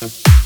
Erkan